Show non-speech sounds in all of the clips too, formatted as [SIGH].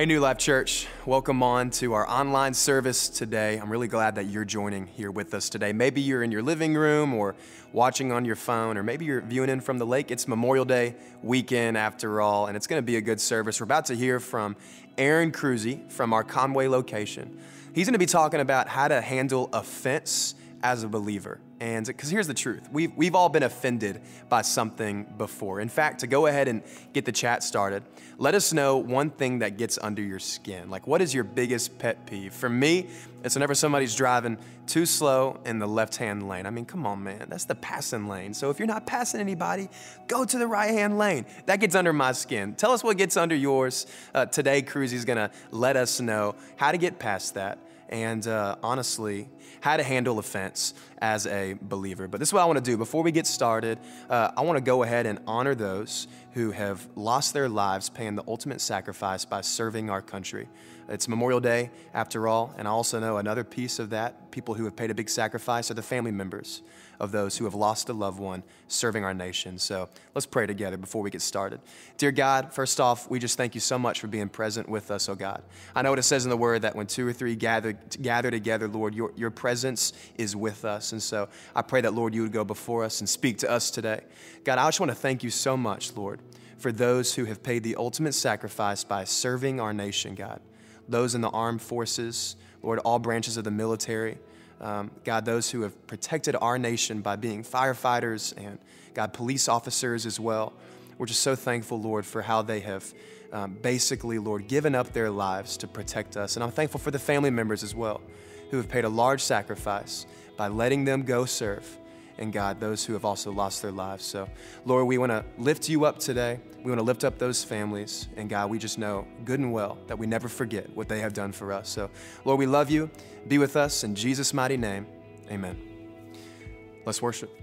Hey, New Life Church, welcome on to our online service today. I'm really glad that you're joining here with us today. Maybe you're in your living room or watching on your phone, or maybe you're viewing in from the lake. It's Memorial Day weekend after all, and it's going to be a good service. We're about to hear from Aaron Cruzy from our Conway location. He's going to be talking about how to handle offense as a believer. And because here's the truth we've, we've all been offended by something before. In fact, to go ahead and get the chat started, let us know one thing that gets under your skin. Like, what is your biggest pet peeve? For me, it's whenever somebody's driving too slow in the left hand lane. I mean, come on, man, that's the passing lane. So if you're not passing anybody, go to the right hand lane. That gets under my skin. Tell us what gets under yours. Uh, today, Cruzy's gonna let us know how to get past that. And uh, honestly, how to handle offense as a believer. But this is what I want to do. Before we get started, uh, I want to go ahead and honor those who have lost their lives paying the ultimate sacrifice by serving our country. It's Memorial Day, after all, and I also know another piece of that people who have paid a big sacrifice are the family members of those who have lost a loved one serving our nation. So let's pray together before we get started. Dear God, first off, we just thank you so much for being present with us, oh God. I know what it says in the word that when two or three gather, gather together, Lord, your, your presence is with us. And so I pray that, Lord, you would go before us and speak to us today. God, I just want to thank you so much, Lord, for those who have paid the ultimate sacrifice by serving our nation, God. Those in the armed forces, Lord, all branches of the military, um, God, those who have protected our nation by being firefighters and, God, police officers as well. We're just so thankful, Lord, for how they have um, basically, Lord, given up their lives to protect us. And I'm thankful for the family members as well who have paid a large sacrifice by letting them go serve and God, those who have also lost their lives. So, Lord, we want to lift you up today. We want to lift up those families. And God, we just know good and well that we never forget what they have done for us. So, Lord, we love you. Be with us in Jesus' mighty name. Amen. Let's worship.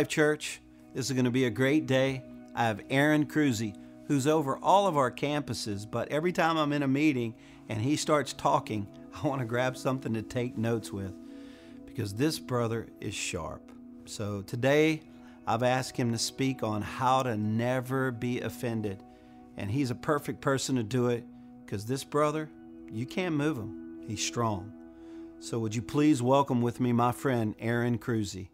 Life Church, this is going to be a great day. I have Aaron Cruzy, who's over all of our campuses, but every time I'm in a meeting and he starts talking, [LAUGHS] I want to grab something to take notes with because this brother is sharp. So today, I've asked him to speak on how to never be offended. And he's a perfect person to do it because this brother, you can't move him. He's strong. So would you please welcome with me my friend Aaron Cruzy?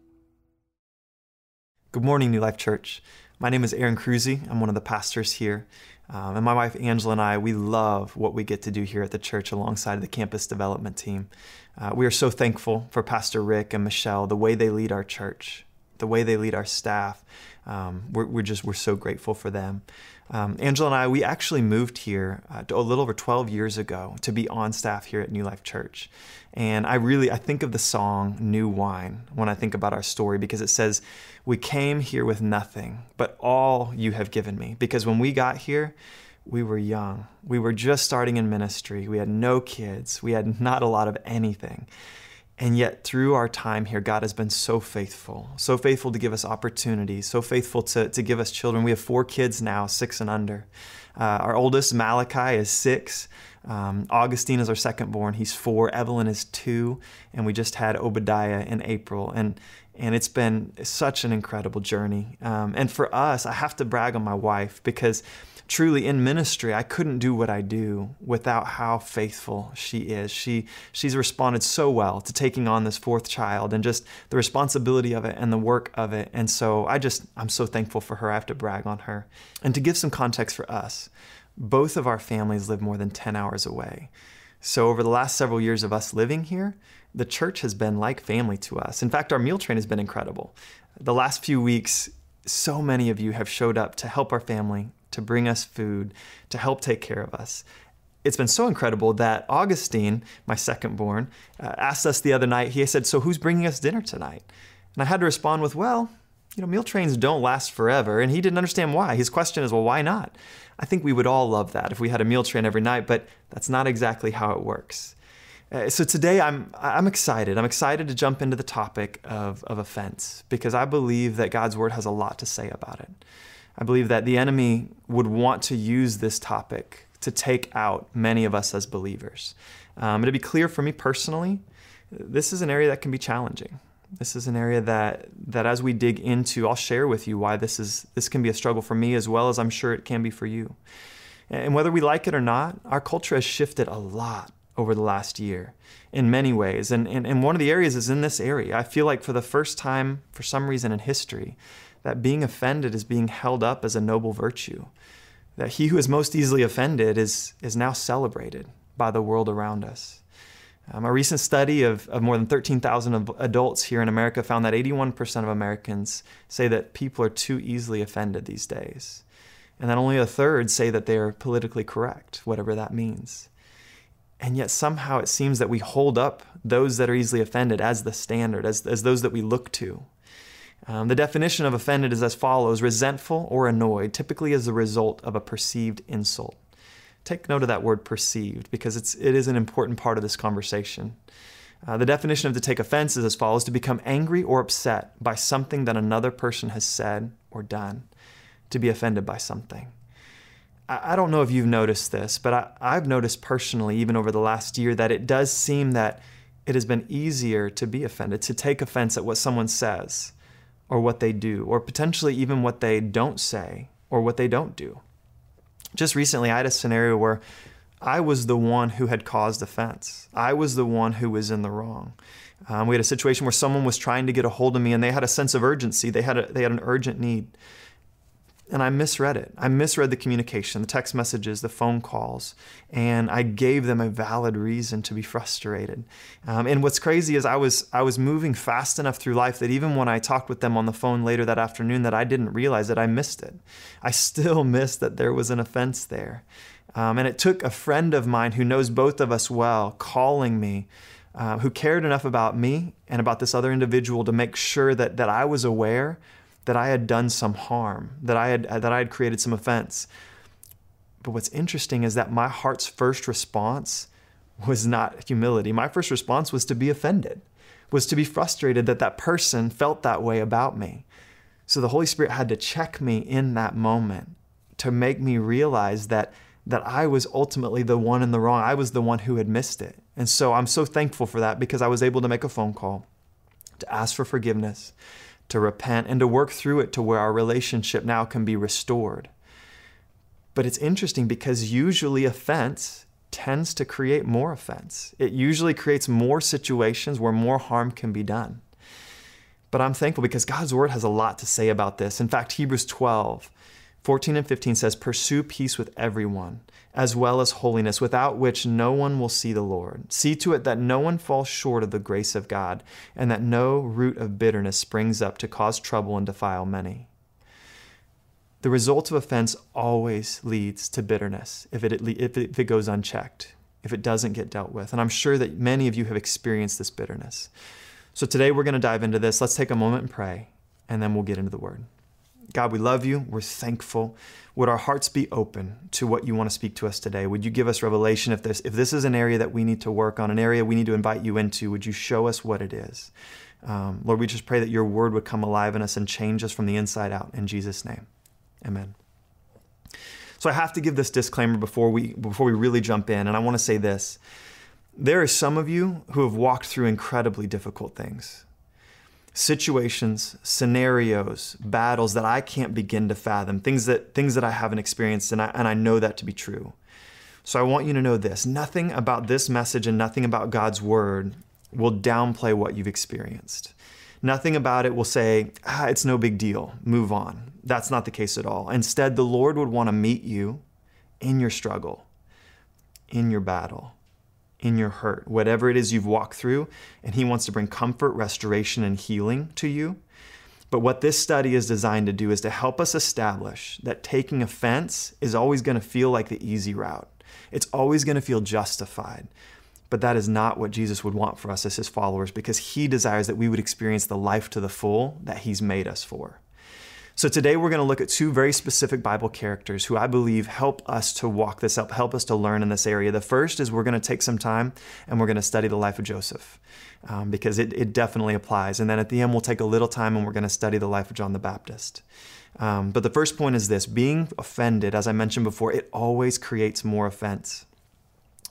Good morning, New Life Church. My name is Aaron Cruzy. I'm one of the pastors here. Um, and my wife Angela and I, we love what we get to do here at the church alongside the campus development team. Uh, we are so thankful for Pastor Rick and Michelle, the way they lead our church. The way they lead our staff. Um, we're, we're, just we're so grateful for them. Um, Angela and I, we actually moved here uh, a little over 12 years ago to be on staff here at New Life Church. And I really, I think of the song New Wine when I think about our story because it says, We came here with nothing, but all you have given me. Because when we got here, we were young. We were just starting in ministry. We had no kids. We had not a lot of anything. And yet, through our time here, God has been so faithful, so faithful to give us opportunities, so faithful to, to give us children. We have four kids now, six and under. Uh, our oldest, Malachi, is six. Um, Augustine is our second born. He's four. Evelyn is two. And we just had Obadiah in April. And, and it's been such an incredible journey. Um, and for us, I have to brag on my wife because truly in ministry, I couldn't do what I do without how faithful she is. She she's responded so well to taking on this fourth child and just the responsibility of it and the work of it. And so I just I'm so thankful for her. I have to brag on her. And to give some context for us, both of our families live more than 10 hours away. So over the last several years of us living here, the church has been like family to us. In fact, our meal train has been incredible. The last few weeks, so many of you have showed up to help our family to bring us food, to help take care of us. It's been so incredible that Augustine, my second born, uh, asked us the other night, he said, So who's bringing us dinner tonight? And I had to respond with, Well, you know, meal trains don't last forever. And he didn't understand why. His question is, Well, why not? I think we would all love that if we had a meal train every night, but that's not exactly how it works. Uh, so today I'm I'm excited. I'm excited to jump into the topic of, of offense because I believe that God's word has a lot to say about it. I believe that the enemy would want to use this topic to take out many of us as believers. Um, to be clear for me personally, this is an area that can be challenging. This is an area that that as we dig into, I'll share with you why this is this can be a struggle for me as well as I'm sure it can be for you. And whether we like it or not, our culture has shifted a lot over the last year in many ways. And, and, and one of the areas is in this area. I feel like for the first time, for some reason in history, that being offended is being held up as a noble virtue. That he who is most easily offended is, is now celebrated by the world around us. Um, a recent study of, of more than 13,000 adults here in America found that 81% of Americans say that people are too easily offended these days. And that only a third say that they are politically correct, whatever that means. And yet somehow it seems that we hold up those that are easily offended as the standard, as, as those that we look to. Um, the definition of offended is as follows resentful or annoyed, typically as a result of a perceived insult. Take note of that word perceived because it's, it is an important part of this conversation. Uh, the definition of to take offense is as follows to become angry or upset by something that another person has said or done, to be offended by something. I, I don't know if you've noticed this, but I, I've noticed personally, even over the last year, that it does seem that it has been easier to be offended, to take offense at what someone says or what they do, or potentially even what they don't say or what they don't do. Just recently, I had a scenario where I was the one who had caused offense. I was the one who was in the wrong. Um, we had a situation where someone was trying to get a hold of me and they had a sense of urgency. They had, a, they had an urgent need and I misread it. I misread the communication, the text messages, the phone calls, and I gave them a valid reason to be frustrated. Um, and what's crazy is I was I was moving fast enough through life that even when I talked with them on the phone later that afternoon, that I didn't realize that I missed it. I still [LAUGHS] missed that there was an offense there, um, and it took a friend of mine who knows both of us well calling me. Uh, who cared enough about me and about this other individual to make sure that, that I was aware that I had done some harm, that I had that I had created some offense. But what's interesting is that my heart's first response was not humility. My first response was to be offended, was to be frustrated that that person felt that way about me. So the Holy Spirit had to check me in that moment to make me realize that that I was ultimately the one in the wrong. I was the one who had missed it. And so I'm so thankful for that because I was able to make a phone call to ask for forgiveness to repent and to work through it to where our relationship now can be restored. But it's interesting because usually offense tends to create more offense. It usually creates more situations where more harm can be done. But I'm thankful because God's word has a lot to say about this. In fact, Hebrews 12, 14 and 15 says, Pursue peace with everyone, as well as holiness, without which no one will see the Lord. See to it that no one falls short of the grace of God, and that no root of bitterness springs up to cause trouble and defile many. The result of offense always leads to bitterness if it, if it, if it goes unchecked, if it doesn't get dealt with. And I'm sure that many of you have experienced this bitterness. So today we're going to dive into this. Let's take a moment and pray, and then we'll get into the word. God, we love you. We're thankful. Would our hearts be open to what you want to speak to us today? Would you give us revelation if this if this is an area that we need to work on, an area we need to invite you into? Would you show us what it is? Um, Lord, we just pray that your word would come alive in us and change us from the inside out. In Jesus' name, Amen. So I have to give this disclaimer before we before we really jump in, and I want to say this: there are some of you who have walked through incredibly difficult things situations, scenarios, battles that I can't begin to fathom, things that things that I haven't experienced and I, and I know that to be true. So I want you to know this, nothing about this message and nothing about God's word will downplay what you've experienced. Nothing about it will say, ah, it's no big deal, move on. That's not the case at all. Instead, the Lord would want to meet you in your struggle, in your battle in your hurt, whatever it is you've walked through, and He wants to bring comfort, restoration, and healing to you. But what this study is designed to do is to help us establish that taking offense is always going to feel like the easy route. It's always going to feel justified. But that is not what Jesus would want for us as his followers because he desires that we would experience the life to the full that he's made us for. So today we're going to look at two very specific Bible characters who I believe help us to walk this up, help us to learn in this area. The first is we're going to take some time and we're going to study the life of Joseph um, because it, it definitely applies. And then at the end, we'll take a little time and we're going to study the life of John the Baptist. Um, but the first point is this being offended, as I mentioned before, it always creates more offense.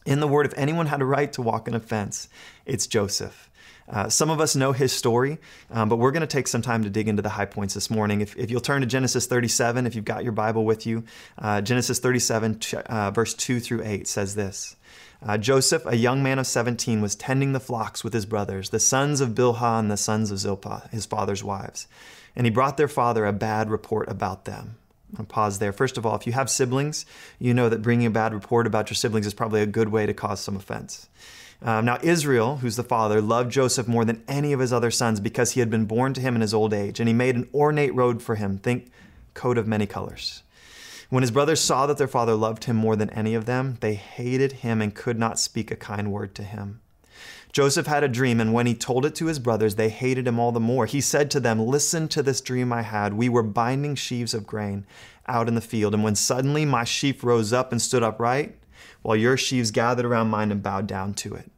In the word, if anyone had a right to walk in offense, it's Joseph. Uh, some of us know his story, um, but we're going to take some time to dig into the high points this morning. If, if you'll turn to Genesis 37, if you've got your Bible with you, uh, Genesis 37, uh, verse 2 through 8 says this. Uh, Joseph, a young man of 17, was tending the flocks with his brothers, the sons of Bilhah and the sons of Zilpah, his father's wives. And he brought their father a bad report about them. I'll pause there. First of all, if you have siblings, you know that bringing a bad report about your siblings is probably a good way to cause some offense. Um, now, Israel, who's the father, loved Joseph more than any of his other sons because he had been born to him in his old age, and he made an ornate robe for him. Think coat of many colors. When his brothers saw that their father loved him more than any of them, they hated him and could not speak a kind word to him. Joseph had a dream, and when he told it to his brothers, they hated him all the more. He said to them, Listen to this dream I had. We were binding sheaves of grain out in the field, and when suddenly my sheaf rose up and stood upright, while your sheaves gathered around mine and bowed down to it.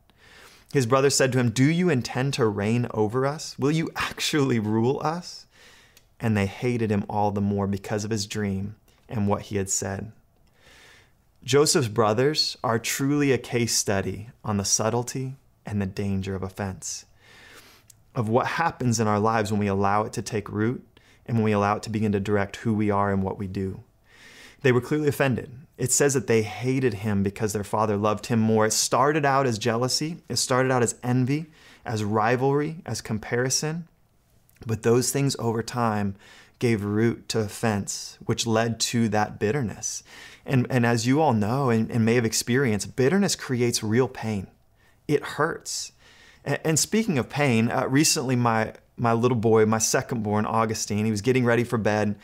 His brother said to him, Do you intend to reign over us? Will you actually rule us? And they hated him all the more because of his dream and what he had said. Joseph's brothers are truly a case study on the subtlety and the danger of offense, of what happens in our lives when we allow it to take root and when we allow it to begin to direct who we are and what we do. They were clearly offended. It says that they hated him because their father loved him more. It started out as jealousy, it started out as envy, as rivalry, as comparison. But those things over time gave root to offense, which led to that bitterness. And, and as you all know and, and may have experienced, bitterness creates real pain. It hurts. And, and speaking of pain, uh, recently my, my little boy, my second born, Augustine, he was getting ready for bed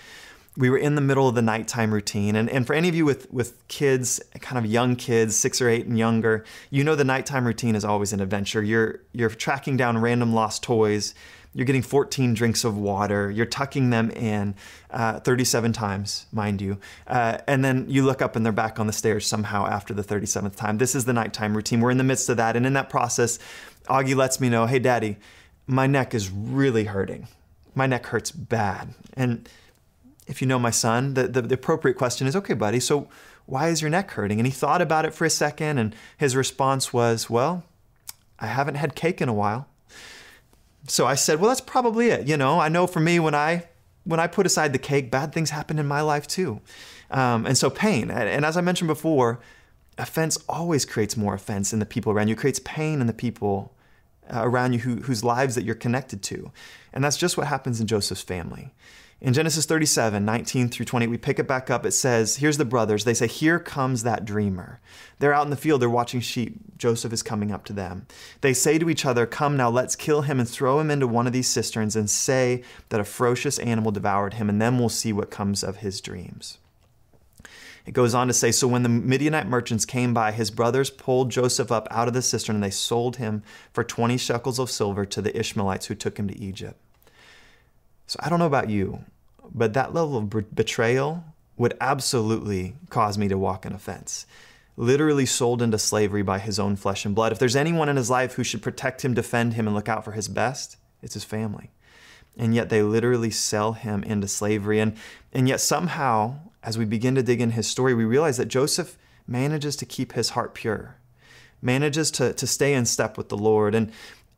we were in the middle of the nighttime routine. And, and for any of you with, with kids, kind of young kids, six or eight and younger, you know the nighttime routine is always an adventure. You're, you're tracking down random lost toys. You're getting 14 drinks of water. You're tucking them in uh, 37 times, mind you. Uh, and then you look up and they're back on the stairs somehow after the 37th time. This is the nighttime routine. We're in the midst of that. And in that process, Augie lets me know, hey, daddy, my neck is really hurting. My neck hurts bad. And if you know my son, the, the, the, appropriate question is, okay, buddy, so why is your neck hurting? And he thought about it for a second, and his response was, well, I haven't had cake in a while. So I said, well, that's probably it. You know, I know for me, when I when I put aside the cake, bad things happen in my life too. Um, and so pain, and as I mentioned before, offense always creates more offense in the people around you, it creates pain in the people uh, around you who, whose lives that you're connected to. And that's just what happens in Joseph's family. In Genesis 37, 19 through 20, we pick it back up. It says, Here's the brothers. They say, Here comes that dreamer. They're out in the field, they're watching sheep. Joseph is coming up to them. They say to each other, Come now, let's kill him and throw him into one of these cisterns and say that a ferocious animal devoured him, and then we'll see what comes of his dreams. It goes on to say So when the Midianite merchants came by, his brothers pulled Joseph up out of the cistern and they sold him for 20 shekels of silver to the Ishmaelites who took him to Egypt. So I don't know about you, but that level of betrayal would absolutely cause me to walk in offense. Literally sold into slavery by his own flesh and blood. If there's anyone in his life who should protect him, defend him, and look out for his best, it's his family. And yet they literally sell him into slavery. And, and yet somehow, as we begin to dig in his story, we realize that Joseph manages to keep his heart pure, manages to, to stay in step with the Lord. And,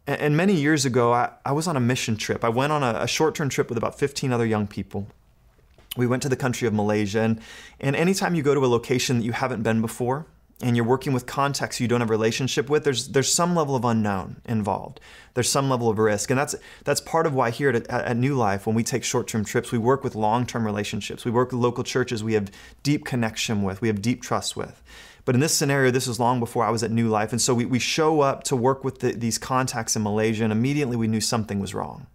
and many years ago, I, I was on a mission trip. I went on a, a short term trip with about 15 other young people. We went to the country of Malaysia. And, and anytime you go to a location that you haven't been before, and you're working with contexts you don't have a relationship with, there's there's some level of unknown involved. There's some level of risk, and that's that's part of why here at, at New Life, when we take short-term trips, we work with long-term relationships. We work with local churches we have deep connection with, we have deep trust with. But in this scenario, this was long before I was at New Life, and so we, we show up to work with the, these contacts in Malaysia, and immediately we knew something was wrong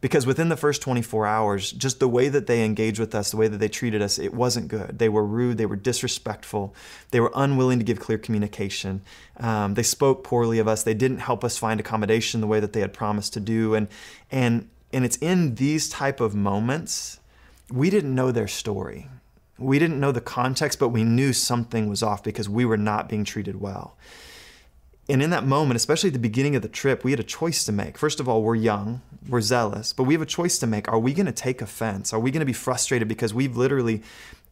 because within the first 24 hours, just the way that they engaged with us, the way that they treated us, it wasn't good. They were rude, they were disrespectful, they were unwilling to give clear communication. Um, they spoke poorly of us. They didn't help us find accommodation the way that they had promised to do. And and and it's in these type of moments we didn't know their story. We didn't know the context, but we knew something was off because we were not being treated well. And in that moment, especially at the beginning of the trip, we had a choice to make. First of all, we're young, we're zealous, but we have a choice to make. Are we going to take offense? Are we going to be frustrated because we've literally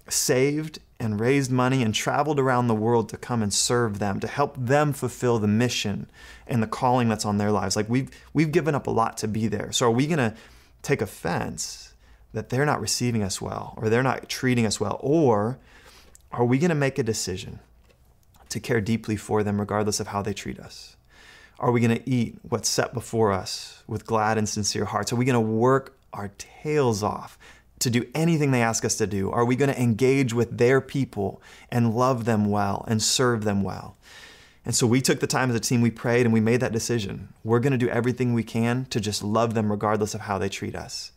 saved and raised money and traveled around the world to come and serve them, to help them fulfill the mission and the calling that's on their lives? Like we've we've given up a lot to be there. So are we going to take offense that they're not receiving us well or they're not treating us well? Or are we going to make a decision to care deeply for them regardless of how they treat us? Are we going to eat what's set before us with glad and sincere hearts? Are we going to work our tails off to do anything they ask us to do? Are we going to engage with their people and love them well and serve them well? And so we took the time as a team, we prayed, and we made that decision. We're going to do everything we can to just love them regardless of how they treat us.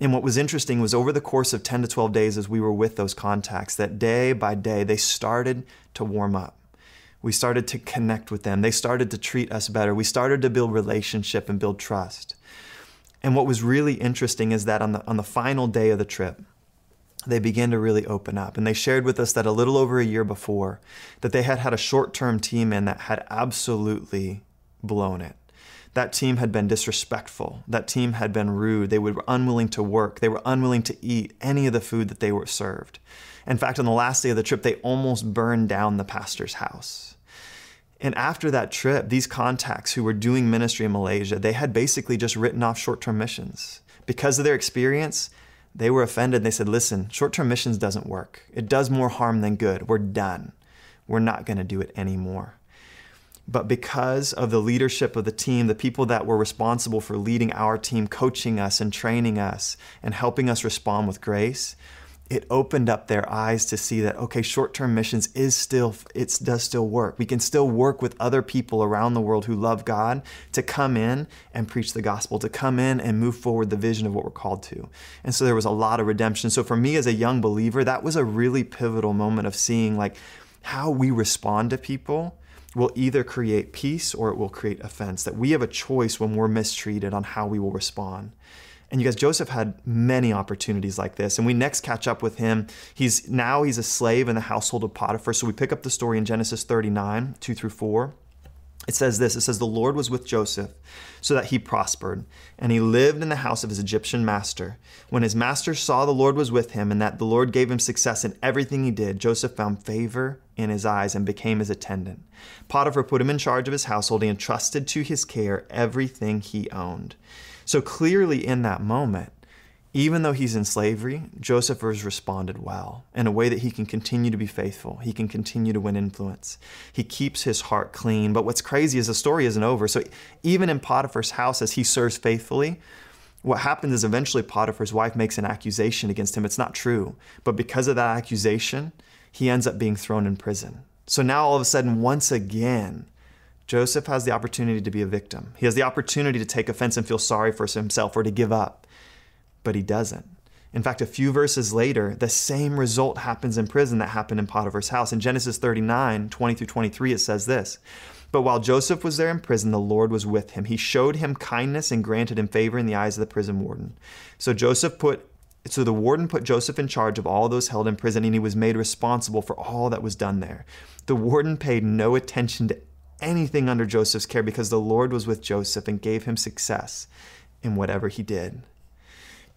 And what was interesting was over the course of 10 to 12 days as we were with those contacts, that day by day, they started to warm up. We started to connect with them. They started to treat us better. We started to build relationship and build trust. And what was really interesting is that on the, on the final day of the trip, they began to really open up. And they shared with us that a little over a year before, that they had had a short-term team in that had absolutely blown it. That team had been disrespectful. That team had been rude. They were unwilling to work. They were unwilling to eat any of the food that they were served. In fact, on the last day of the trip, they almost burned down the pastor's house. And after that trip, these contacts who were doing ministry in Malaysia, they had basically just written off short term missions. Because of their experience, they were offended. They said, listen, short term missions doesn't work. It does more harm than good. We're done. We're not going to do it anymore. But because of the leadership of the team, the people that were responsible for leading our team, coaching us and training us and helping us respond with grace, it opened up their eyes to see that okay short-term missions is still it does still work. We can still work with other people around the world who love god to come in and preach the gospel to come in and move forward the vision of what we're called to. And so there was a lot of redemption. So for me as a young believer that was a really pivotal moment of seeing like how we respond to people will either create peace or it will create offense that we have a choice when we're mistreated on how we will respond and you guys, Joseph had many opportunities like this. And we next catch up with him. He's now he's a slave in the household of Potiphar. So we pick up the story in Genesis 39, 2 through 4. It says this it says, The Lord was with Joseph so that he prospered, and he lived in the house of his Egyptian master. When his master saw the Lord was with him and that the Lord gave him success in everything he did, Joseph found favor in his eyes and became his attendant. Potiphar put him in charge of his household and entrusted to his care everything he owned. So clearly, in that moment, even though he's in slavery, Joseph has responded well in a way that he can continue to be faithful. He can continue to win influence. He keeps his heart clean. But what's crazy is the story isn't over. So even in Potiphar's house, as he serves faithfully, what happens is eventually Potiphar's wife makes an accusation against him. It's not true. But because of that accusation, he ends up being thrown in prison. So now all of a sudden, once again, Joseph has the opportunity to be a victim. He has the opportunity to take offense and feel sorry for himself or to give up but he doesn't. In fact, a few verses later, the same result happens in prison that happened in Potiphar's house. In Genesis 39, 20 through 23, it says this But while Joseph was there in prison, the Lord was with him. He showed him kindness and granted him favor in the eyes of the prison warden. So Joseph put so the warden put Joseph in charge of all those held in prison, and he was made responsible for all that was done there. The warden paid no attention to anything under Joseph's care because the Lord was with Joseph and gave him success in whatever he did.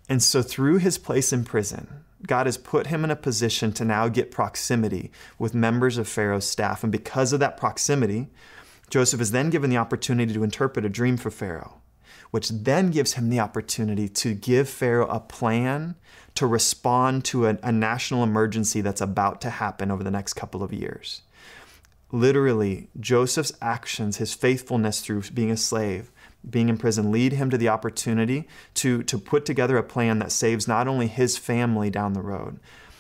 And so, through his place in prison, God has put him in a position to now get proximity with members of Pharaoh's staff. And because of that proximity, Joseph is then given the opportunity to interpret a dream for Pharaoh, which then gives him the opportunity to give Pharaoh a plan to respond to a, a national emergency that's about to happen over the next couple of years. Literally, Joseph's actions, his faithfulness through being a slave, being in prison lead him to the opportunity to, to put together a plan that saves not only his family down the road,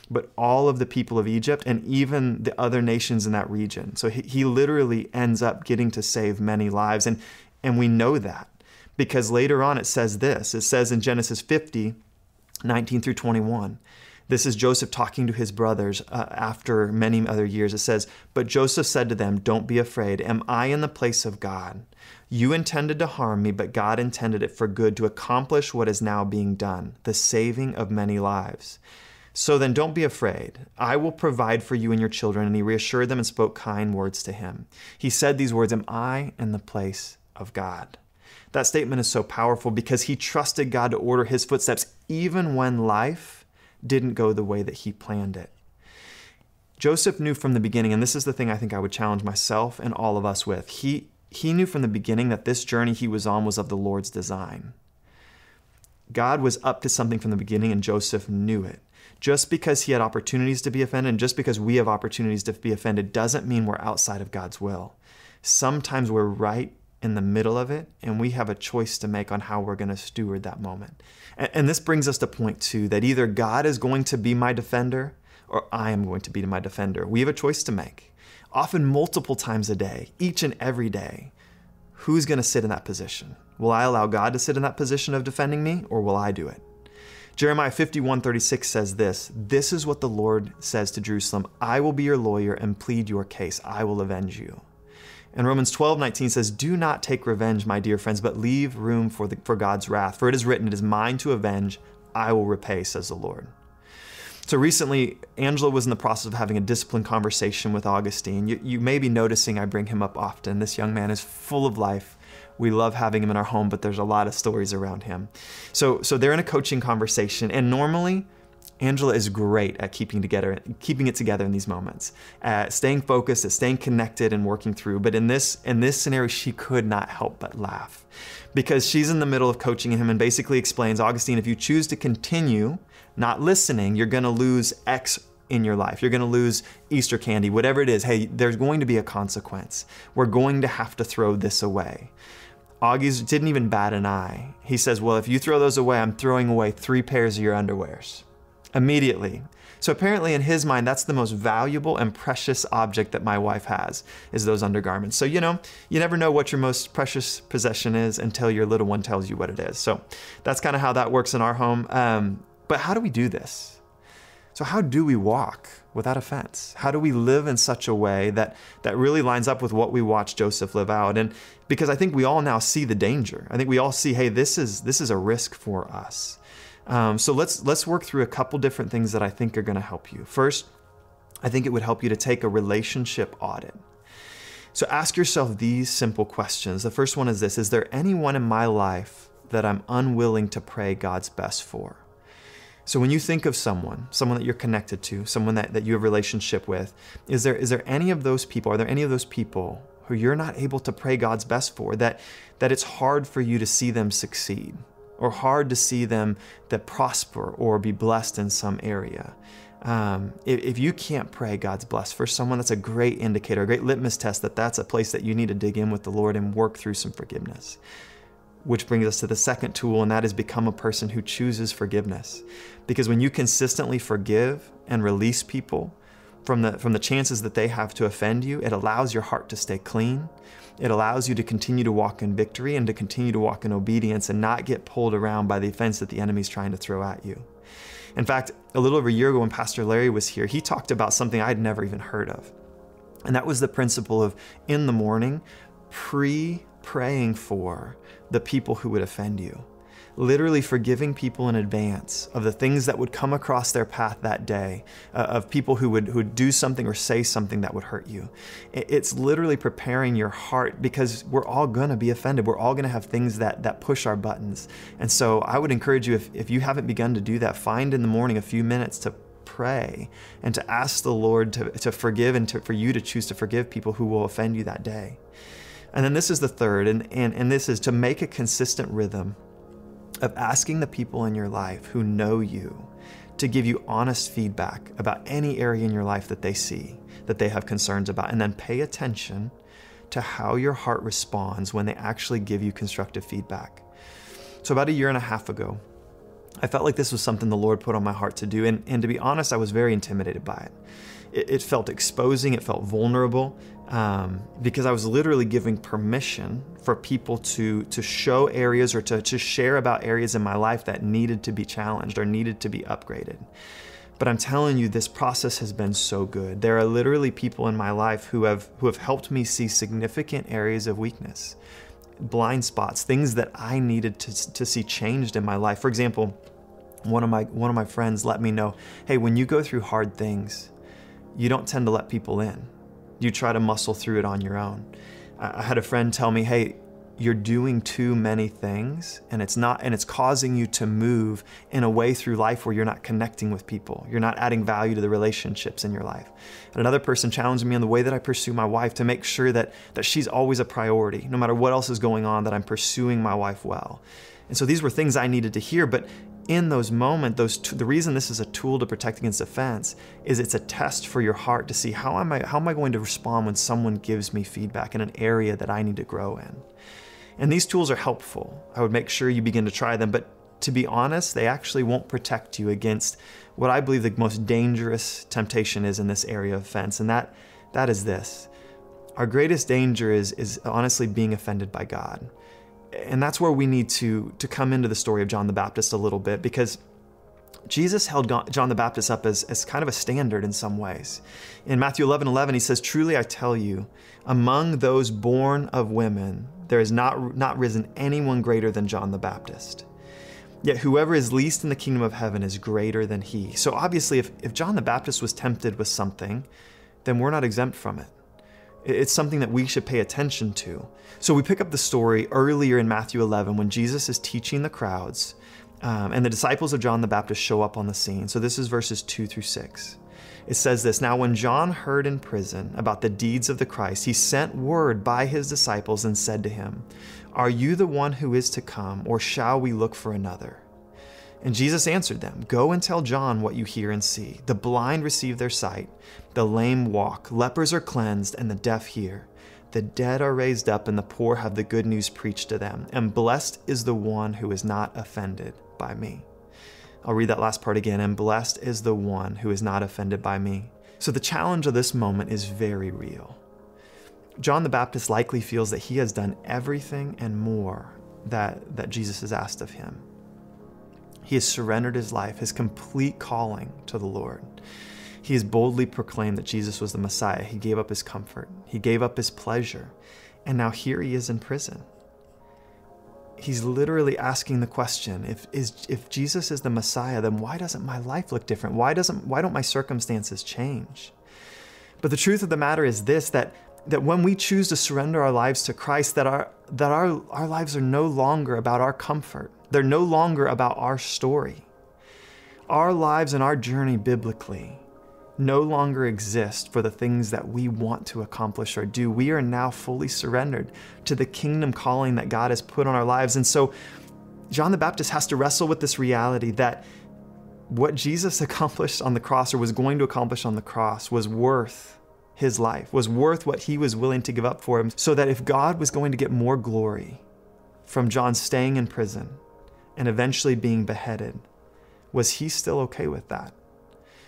but all of the people of Egypt and even the other nations in that region. So he, he literally ends up getting to save many lives. And, and we know that because later on it says this it says in Genesis 50, 19 through 21. This is Joseph talking to his brothers uh, after many other years. It says, But Joseph said to them, Don't be afraid. Am I in the place of God? You intended to harm me, but God intended it for good to accomplish what is now being done, the saving of many lives. So then don't be afraid. I will provide for you and your children. And he reassured them and spoke kind words to him. He said these words Am I in the place of God? That statement is so powerful because he trusted God to order his footsteps even when life didn't go the way that he planned it. Joseph knew from the beginning, and this is the thing I think I would challenge myself and all of us with. He, he knew from the beginning that this journey he was on was of the Lord's design. God was up to something from the beginning, and Joseph knew it. Just because he had opportunities to be offended, and just because we have opportunities to be offended, doesn't mean we're outside of God's will. Sometimes we're right in the middle of it, and we have a choice to make on how we're going to steward that moment. And, and this brings us to point two that either God is going to be my defender or I am going to be my defender. We have a choice to make often multiple times a day, each and every day, who's going to sit in that position? Will I allow God to sit in that position of defending me, or will I do it? Jeremiah 51:36 says this, "This is what the Lord says to Jerusalem, I will be your lawyer and plead your case. I will avenge you." And Romans 12:19 says, "Do not take revenge, my dear friends, but leave room for the, for God's wrath, for it is written, it is mine to avenge, I will repay," says the Lord. So recently, Angela was in the process of having a disciplined conversation with Augustine. You, you, may be noticing I bring him up often. This young man is full of life. We love having him in our home, but there's a lot of stories around him. So, so they're in a coaching conversation, and normally, Angela is great at keeping together, keeping it together in these moments, at staying focused, at staying connected, and working through. But in this in this scenario, she could not help but laugh, because she's in the middle of coaching him and basically explains, Augustine, if you choose to continue not listening, you're to lose X in your life. You're to lose Easter candy, whatever it is. Hey, there's going to be a consequence. We're going to have to throw this away. Augie's didn't even bat an eye. He says, Well, if you throw those away, I'm throwing away three pairs of your underwears. Immediately. So apparently in his mind, that's the most valuable and precious object that my wife has, is those undergarments. So, you know, you never know what your most precious possession is until your little one tells you what it is. So that's kind of how that works in our home. Um, but how do we do this? So, how do we walk without offense? How do we live in such a way that, that really lines up with what we watch Joseph live out? And because I think we all now see the danger. I think we all see, hey, this is this is a risk for us. Um, so let's let's work through a couple different things that I think are going to help you. First, I think it would help you to take a relationship audit. So ask yourself these simple questions. The first one is this Is there anyone in my life that I'm unwilling to pray God's best for? So when you think of someone, someone that you're connected to, someone that, that you have a relationship with, is there is there any of those people, are there any of those people who you're not able to pray God's best for, that that it's hard for you to see them succeed? or hard to see them that prosper or be blessed in some area. Um, if, if, you can't pray God's blessed for someone, that's a great indicator, a great litmus test that that's a place that you need to dig in with the Lord and work through some forgiveness. Which brings us to the second tool, and that is become a person who chooses forgiveness. Because when you consistently forgive and release people from the, from the chances that they have to offend you, it allows your heart to stay clean. It allows you to continue to walk in victory and to continue to walk in obedience and not get pulled around by the offense that the enemy's trying to throw at you. In fact, a little over a year ago when Pastor Larry was here, he talked about something I'd never even heard of. And that was the principle of in the morning, pre praying for the people who would offend you literally forgiving people in advance of the things that would come across their path that day, uh, of people who would, who would do something or say something that would hurt you. It's literally preparing your heart because we're all to be offended. We're all to have things that, that push our buttons. And so I would encourage you, if, if you haven't begun to do that, find in the morning a few minutes to pray and to ask the Lord to, to forgive and to, for you to choose to forgive people who will offend you that day. And then this is the third, and, and, and this is to make a consistent rhythm of asking the people in your life who know you to give you honest feedback about any area in your life that they see, that they have concerns about, and then pay attention to how your heart responds when they actually give you constructive feedback. So, about a year and a half ago, I felt like this was something the Lord put on my heart to do. And, and to be honest, I was very intimidated by it. It, it felt exposing, it felt vulnerable, um, because I was literally giving permission for people to to show areas or to, to share about areas in my life that needed to be challenged or needed to be upgraded. But I'm telling you, this process has been so good. There are literally people in my life who have who have helped me see significant areas of weakness, blind spots, things that I needed to, to see changed in my life. For example, one of my one of my friends let me know, hey, when you go through hard things, you don't tend to let people in you try to muscle through it on your own. I had a friend tell me, hey, you're doing too many things and it's not and it's causing you to move in a way through life where you're not connecting with people. You're not adding value to the relationships in your life. And another person challenged me on the way that i pursue my wife to make sure that that she's always a priority no matter what else is going on that i'm pursuing my wife well. And so these were things i needed to hear but in those moments, those t- the reason this is a tool to protect against offense is it's a test for your heart to see how am I how am I going to respond when someone gives me feedback in an area that I need to grow in. And these tools are helpful. I would make sure you begin to try them, but to be honest, they actually won't protect you against what I believe the most dangerous temptation is in this area of offense, and that that is this. Our greatest danger is is honestly being offended by God and that's where we need to to come into the story of John the Baptist a little bit because Jesus held John the Baptist up as, as kind of a standard in some ways. In Matthew 11 11, he says, Truly I tell you, among those born of women, there has not, not risen anyone greater than John the Baptist. Yet whoever is least in the kingdom of heaven is greater than he. So obviously, if, if John the Baptist was tempted with something, then we're not exempt from it. It's something that we should pay attention to. So we pick up the story earlier in Matthew 11 when Jesus is teaching the crowds, um, and the disciples of John the Baptist show up on the scene. So this is verses 2 through 6. It says this Now, when John heard in prison about the deeds of the Christ, he sent word by his disciples and said to him, Are you the one who is to come, or shall we look for another? And Jesus answered them, Go and tell John what you hear and see. The blind receive their sight, the lame walk, lepers are cleansed, and the deaf hear. The dead are raised up, and the poor have the good news preached to them. And blessed is the one who is not offended by me. I'll read that last part again. And blessed is the one who is not offended by me. So the challenge of this moment is very real. John the Baptist likely feels that he has done everything and more that, that Jesus has asked of him. He has surrendered his life, his complete calling to the Lord. He has boldly proclaimed that Jesus was the Messiah. He gave up his comfort, he gave up his pleasure, and now here he is in prison. He's literally asking the question if, is, if Jesus is the Messiah, then why doesn't my life look different? Why, doesn't, why don't my circumstances change? But the truth of the matter is this that, that when we choose to surrender our lives to Christ, that, our, that our, our lives are no longer about our comfort they're no longer about our story. Our lives and our journey biblically no longer exist for the things that we want to accomplish or do. We are now fully surrendered to the kingdom calling that God has put on our lives. And so John the Baptist has to wrestle with this reality that what Jesus [LAUGHS] accomplished on the cross or was going to accomplish on the cross was worth his life, was worth what he was willing to give up for him, so that if God was going to get more glory from John staying in prison and eventually being beheaded, was he still okay with that?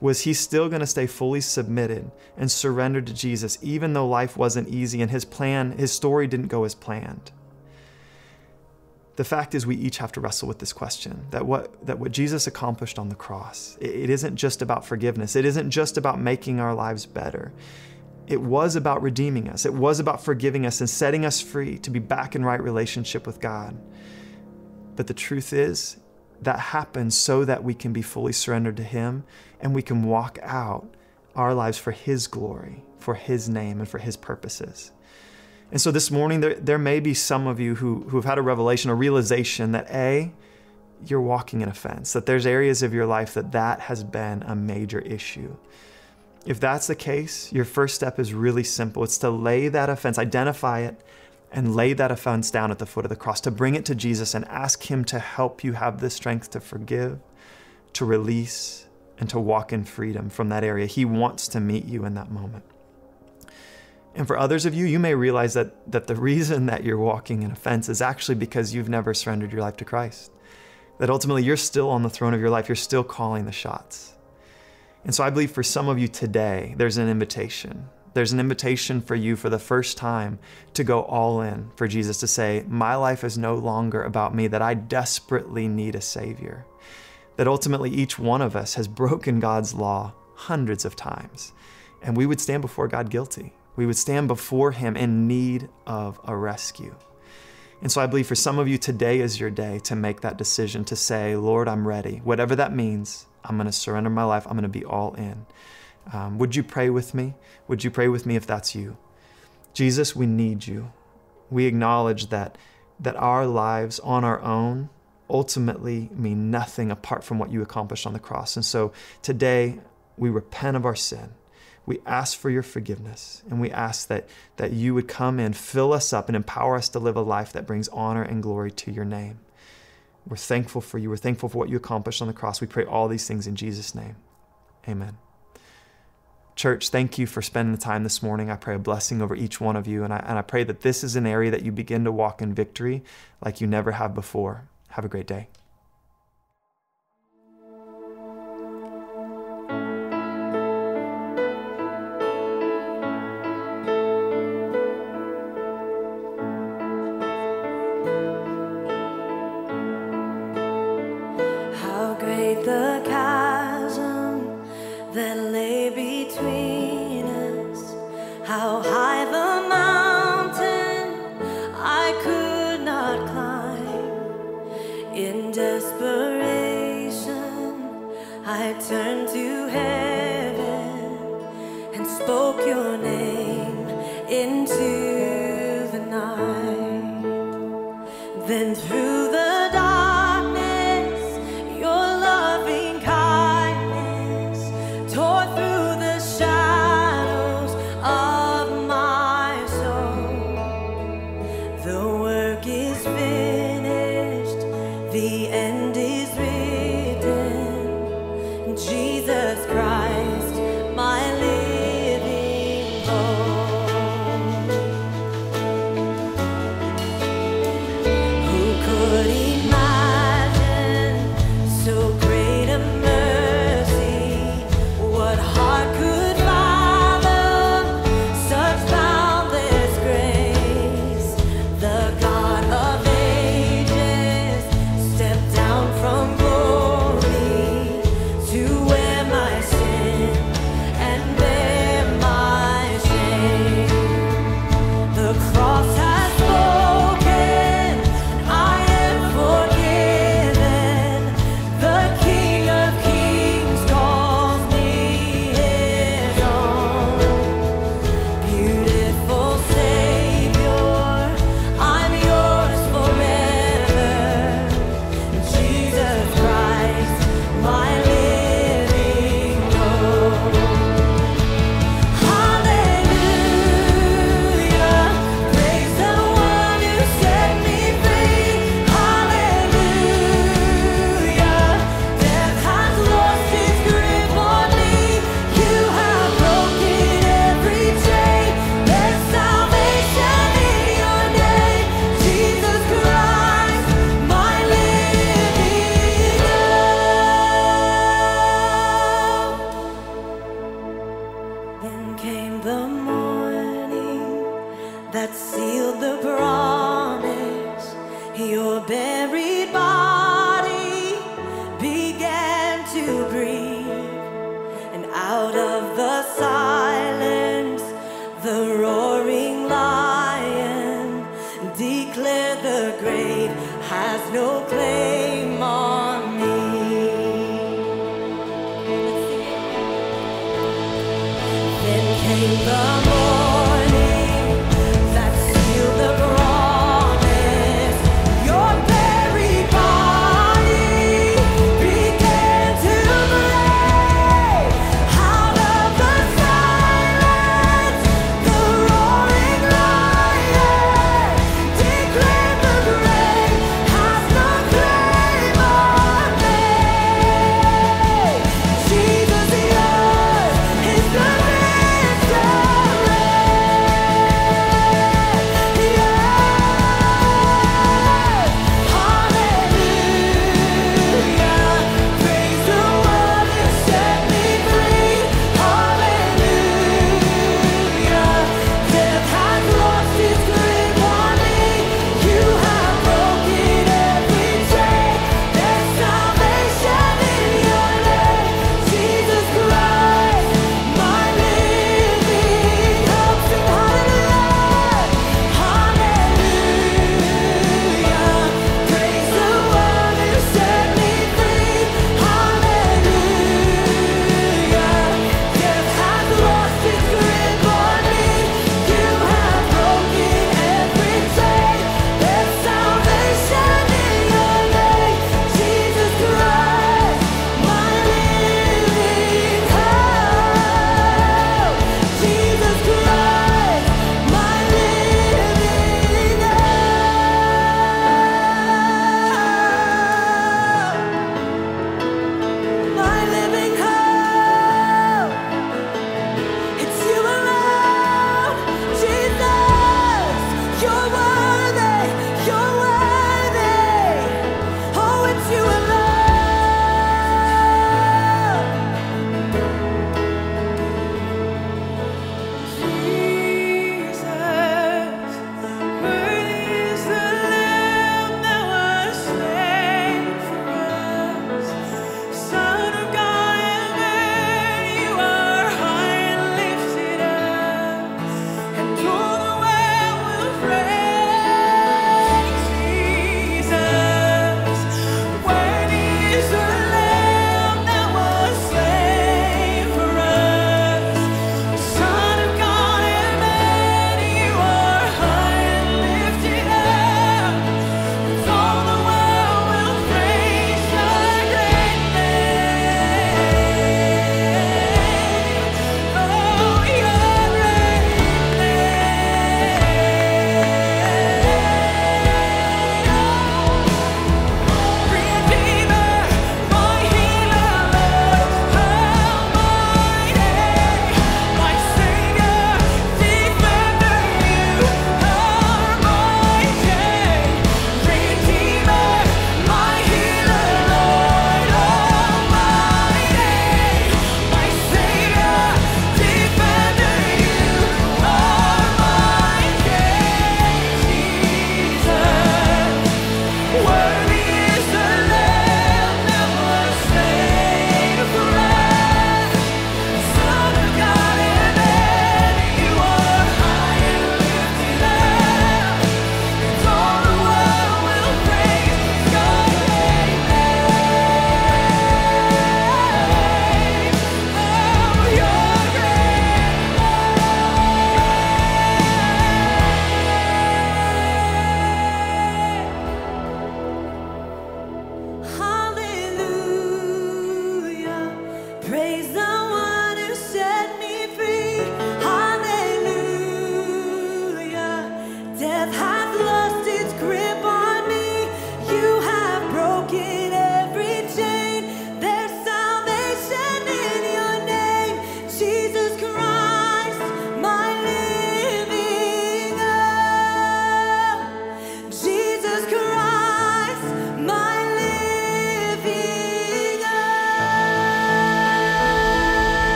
Was he still going to stay fully submitted and surrendered to Jesus, even though life wasn't easy and his plan, his story didn't go as planned? The fact is, we each have to wrestle with this question that what, that what Jesus accomplished on the cross, it, it isn't just about forgiveness. It isn't just about making our lives better. It was about redeeming us. It was about forgiving us and setting us free to be back in right relationship with God. But the truth is, that happens so that we can be fully surrendered to Him and we can walk out our lives for His glory, for His name, and for His purposes. And so this morning, there, there may be some of you who, who have had a revelation, a realization that A, you're walking in offense, that there's areas of your life that that has been a major issue. If that's the case, your first step is really simple. It's to lay that offense, identify it, and lay that offense down at the foot of the cross, to bring it to Jesus and ask Him to help you have the strength to forgive, to release, and to walk in freedom from that area. He wants to meet you in that moment. And for others of you, you may realize that, that the reason that you're walking in offense is actually because you've never surrendered your life to Christ. That ultimately you're still on the throne of your life, you're still calling the shots. And so I believe for some of you today, there's an invitation. There's an invitation for you for the first time to go all in for Jesus to say, My life is no longer about me, that I desperately need a Savior. That ultimately each one of us has broken God's law hundreds of times, and we would stand before God guilty we would stand before Him in need of a rescue. And so I believe for some of you, today is your day to make that decision to say, Lord, I'm ready. Whatever that means, I'm going to surrender my life. I'm going to be all in. Um, would you pray with me? Would you pray with me if that's you? Jesus, we need you. We acknowledge that, that our lives on our own ultimately mean nothing apart from what you accomplished on the cross. And so today, we repent of our sin we ask for your forgiveness and we ask that, that you would come and fill us up and empower us to live a life that brings honor and glory to your name. We're thankful for you. We're thankful for what you accomplished on the cross. We pray all these things in Jesus' name. Amen. Church, thank you for spending the time this morning. I pray a blessing over each one of you, and I, and I pray that this is an area that you begin to walk in victory like you never have before. Have a great day. the promise you're buried.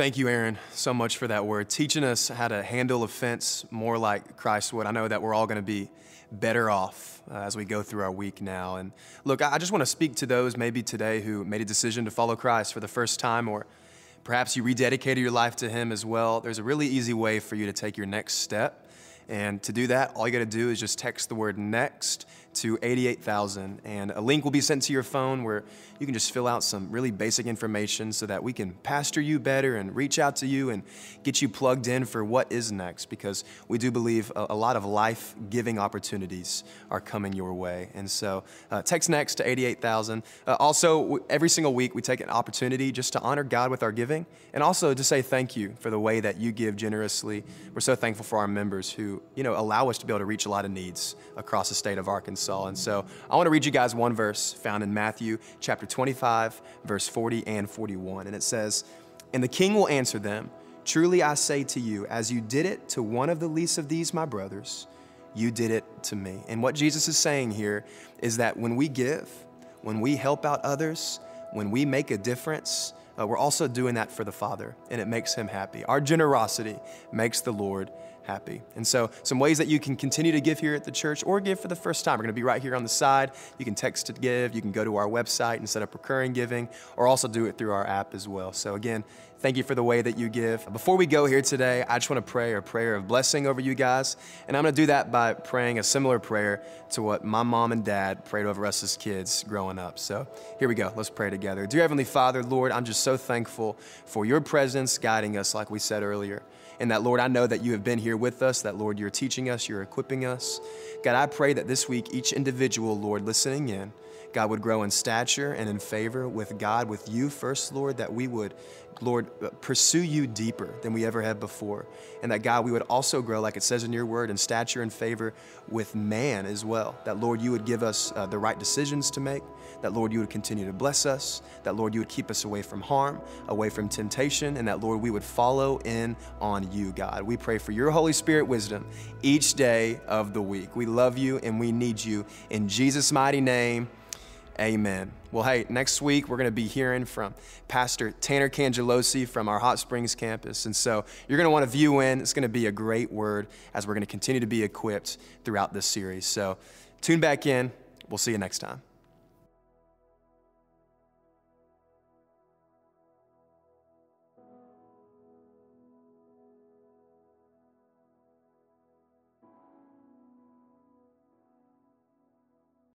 Thank you, Aaron, so much for that word, teaching us how to handle offense more like Christ would. I know that we're all going to be better off uh, as we go through our week now. And look, I just want to speak to those maybe today who made a decision to follow Christ for the first time, or perhaps you rededicated your life to Him as well. There's a really easy way for you to take your next step. And to do that, all you got to do is just text the word next to 88,000. And a link will be sent to your phone where you can just fill out some really basic information so that we can pastor you better and reach out to you and get you plugged in for what is next because we do believe a, a lot of life giving opportunities are coming your way. And so uh, text next to 88,000. Uh, also, every single week we take an opportunity just to honor God with our giving and also to say thank you for the way that you give generously. We're so thankful for our members who, you know, allow us to be able to reach a lot of needs across the state of Arkansas. And so I want to read you guys one verse found in Matthew chapter 25, verse 40 and 41. And it says, And the king will answer them, Truly I say to you, as you did it to one of the least of these, my brothers, you did it to me. And what Jesus is saying here is that when we give, when we help out others, when we make a difference, uh, we're also doing that for the Father, and it makes Him happy. Our generosity makes the Lord happy. And so, some ways that you can continue to give here at the church or give for the first time. We're going to be right here on the side. You can text to give, you can go to our website and set up recurring giving, or also do it through our app as well. So, again, thank you for the way that you give. Before we go here today, I just want to pray a prayer of blessing over you guys. And I'm going to do that by praying a similar prayer to what my mom and dad prayed over us as kids growing up. So, here we go. Let's pray together. Dear Heavenly Father, Lord, I'm just so thankful for your presence guiding us, like we said earlier. And that, Lord, I know that you have been here with us, that, Lord, you're teaching us, you're equipping us. God, I pray that this week, each individual, Lord, listening in, God would grow in stature and in favor with God, with you first, Lord, that we would, Lord, pursue you deeper than we ever have before. And that, God, we would also grow, like it says in your word, in stature and favor with man as well. That, Lord, you would give us uh, the right decisions to make, that, Lord, you would continue to bless us, that, Lord, you would keep us away from harm, away from temptation, and that, Lord, we would follow in on you, God. We pray for your Holy Spirit wisdom each day of the week. We love you and we need you. In Jesus' mighty name, amen. Well, hey, next week we're going to be hearing from Pastor Tanner Cangelosi from our Hot Springs campus. And so you're going to want to view in. It's going to be a great word as we're going to continue to be equipped throughout this series. So tune back in. We'll see you next time.